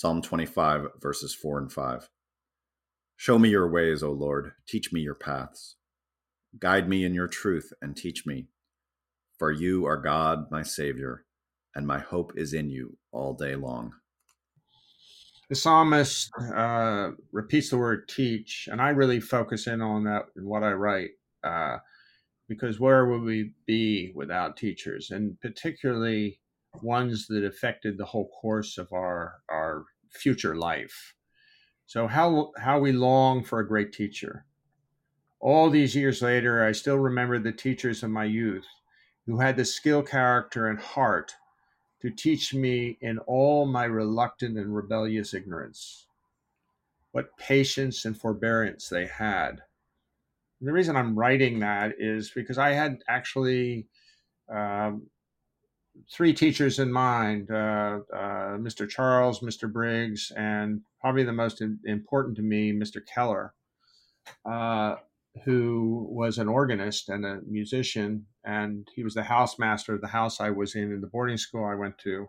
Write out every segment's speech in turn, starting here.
Psalm 25, verses 4 and 5. Show me your ways, O Lord. Teach me your paths. Guide me in your truth and teach me. For you are God, my Savior, and my hope is in you all day long. The psalmist uh, repeats the word teach, and I really focus in on that in what I write. Uh, because where would we be without teachers, and particularly ones that affected the whole course of our our future life? So how how we long for a great teacher. All these years later, I still remember the teachers of my youth who had the skill, character, and heart to teach me in all my reluctant and rebellious ignorance. What patience and forbearance they had the reason I'm writing that is because I had actually um, three teachers in mind uh, uh, Mr. Charles, Mr. Briggs, and probably the most important to me, Mr. Keller, uh, who was an organist and a musician. And he was the housemaster of the house I was in, in the boarding school I went to.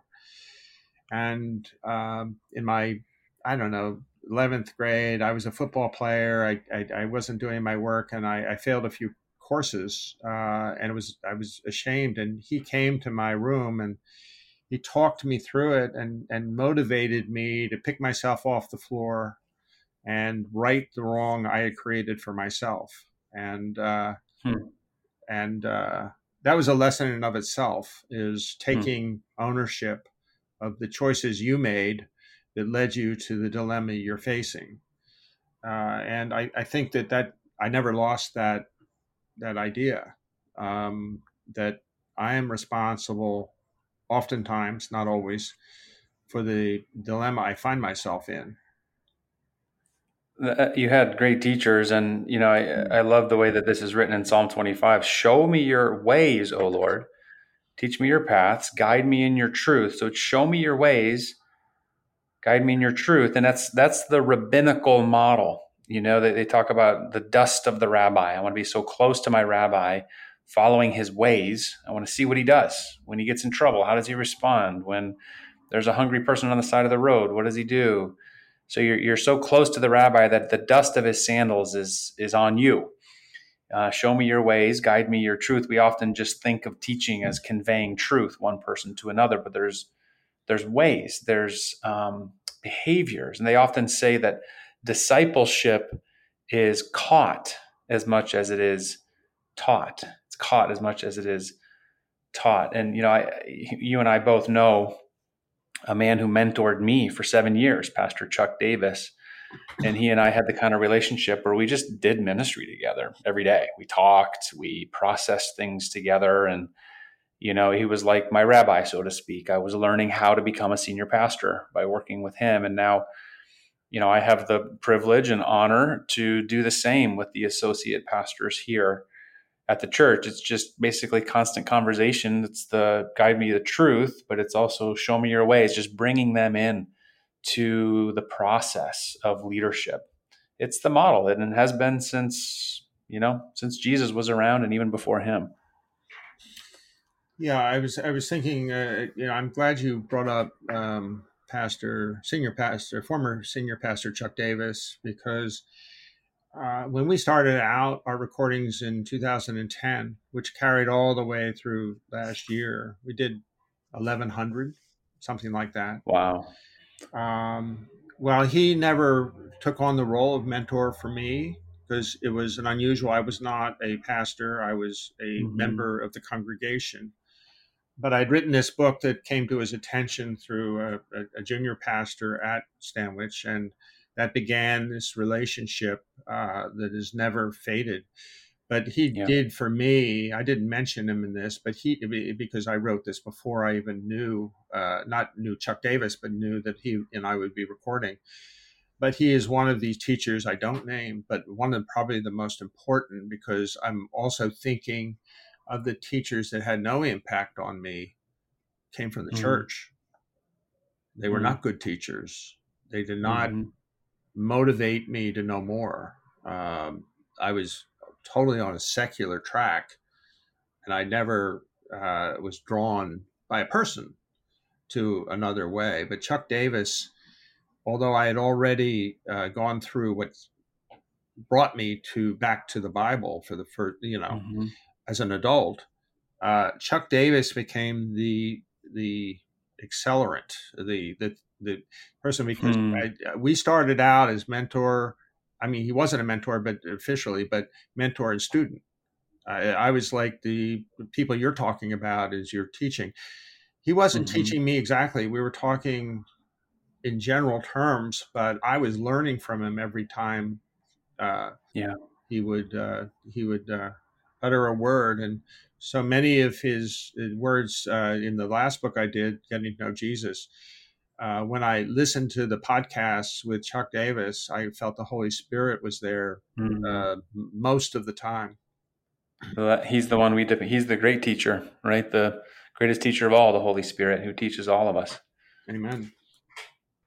And um, in my, I don't know, 11th grade. I was a football player. I, I, I wasn't doing my work and I, I failed a few courses uh, and it was I was ashamed. And he came to my room and he talked me through it and, and motivated me to pick myself off the floor and right the wrong I had created for myself. And uh, hmm. and uh, that was a lesson in and of itself is hmm. taking hmm. ownership of the choices you made that led you to the dilemma you're facing. Uh, and I, I, think that that I never lost that that idea um, that I am responsible, oftentimes, not always, for the dilemma I find myself in. Uh, you had great teachers, and you know I, mm. I love the way that this is written in Psalm 25. Show me your ways, O Lord. Teach me your paths. Guide me in your truth. So show me your ways guide me in your truth and that's that's the rabbinical model you know they, they talk about the dust of the rabbi. I want to be so close to my rabbi following his ways. I want to see what he does. When he gets in trouble how does he respond? When there's a hungry person on the side of the road what does he do? So you're, you're so close to the rabbi that the dust of his sandals is is on you. Uh, show me your ways guide me your truth. We often just think of teaching as conveying truth one person to another but there's there's ways, there's um, behaviors, and they often say that discipleship is caught as much as it is taught. It's caught as much as it is taught. And you know, I, you and I both know a man who mentored me for seven years, Pastor Chuck Davis. And he and I had the kind of relationship where we just did ministry together every day. We talked, we processed things together, and you know, he was like my rabbi, so to speak. I was learning how to become a senior pastor by working with him. And now, you know, I have the privilege and honor to do the same with the associate pastors here at the church. It's just basically constant conversation. It's the guide me the truth, but it's also show me your ways, just bringing them in to the process of leadership. It's the model and it has been since, you know, since Jesus was around and even before him. Yeah, I was I was thinking. Uh, you know, I'm glad you brought up um, Pastor, senior pastor, former senior pastor Chuck Davis, because uh, when we started out our recordings in 2010, which carried all the way through last year, we did 1,100, something like that. Wow. Um, well, he never took on the role of mentor for me because it was an unusual. I was not a pastor; I was a mm-hmm. member of the congregation but I'd written this book that came to his attention through a, a, junior pastor at Stanwich, and that began this relationship uh, that has never faded. But he yeah. did for me. I didn't mention him in this, but he because I wrote this before I even knew, uh, not knew Chuck Davis, but knew that he and I would be recording. But he is one of these teachers I don't name, but one of probably the most important because I'm also thinking of the teachers that had no impact on me came from the mm-hmm. church. They were mm-hmm. not good teachers. They did not mm-hmm. motivate me to know more. Um, I was totally on a secular track, and I never uh, was drawn by a person to another way. But Chuck Davis although I had already uh, gone through what brought me to back to the Bible for the first, you know, mm-hmm. As an adult, uh, Chuck Davis became the the accelerant, the the the person because hmm. I, we started out as mentor. I mean, he wasn't a mentor, but officially, but mentor and student. I, I was like the people you're talking about as you're teaching. He wasn't mm-hmm. teaching me exactly. We were talking in general terms, but I was learning from him every time. Uh, yeah, he would uh, he would uh, utter a word, and so many of his uh, words uh, in the last book I did, Getting to Know Jesus. Uh, when I listened to the podcasts with Chuck Davis, I felt the Holy Spirit was there mm-hmm. most of the time. So he's the one we. He's the great teacher, right? The greatest teacher of all, the Holy Spirit, who teaches all of us. Amen.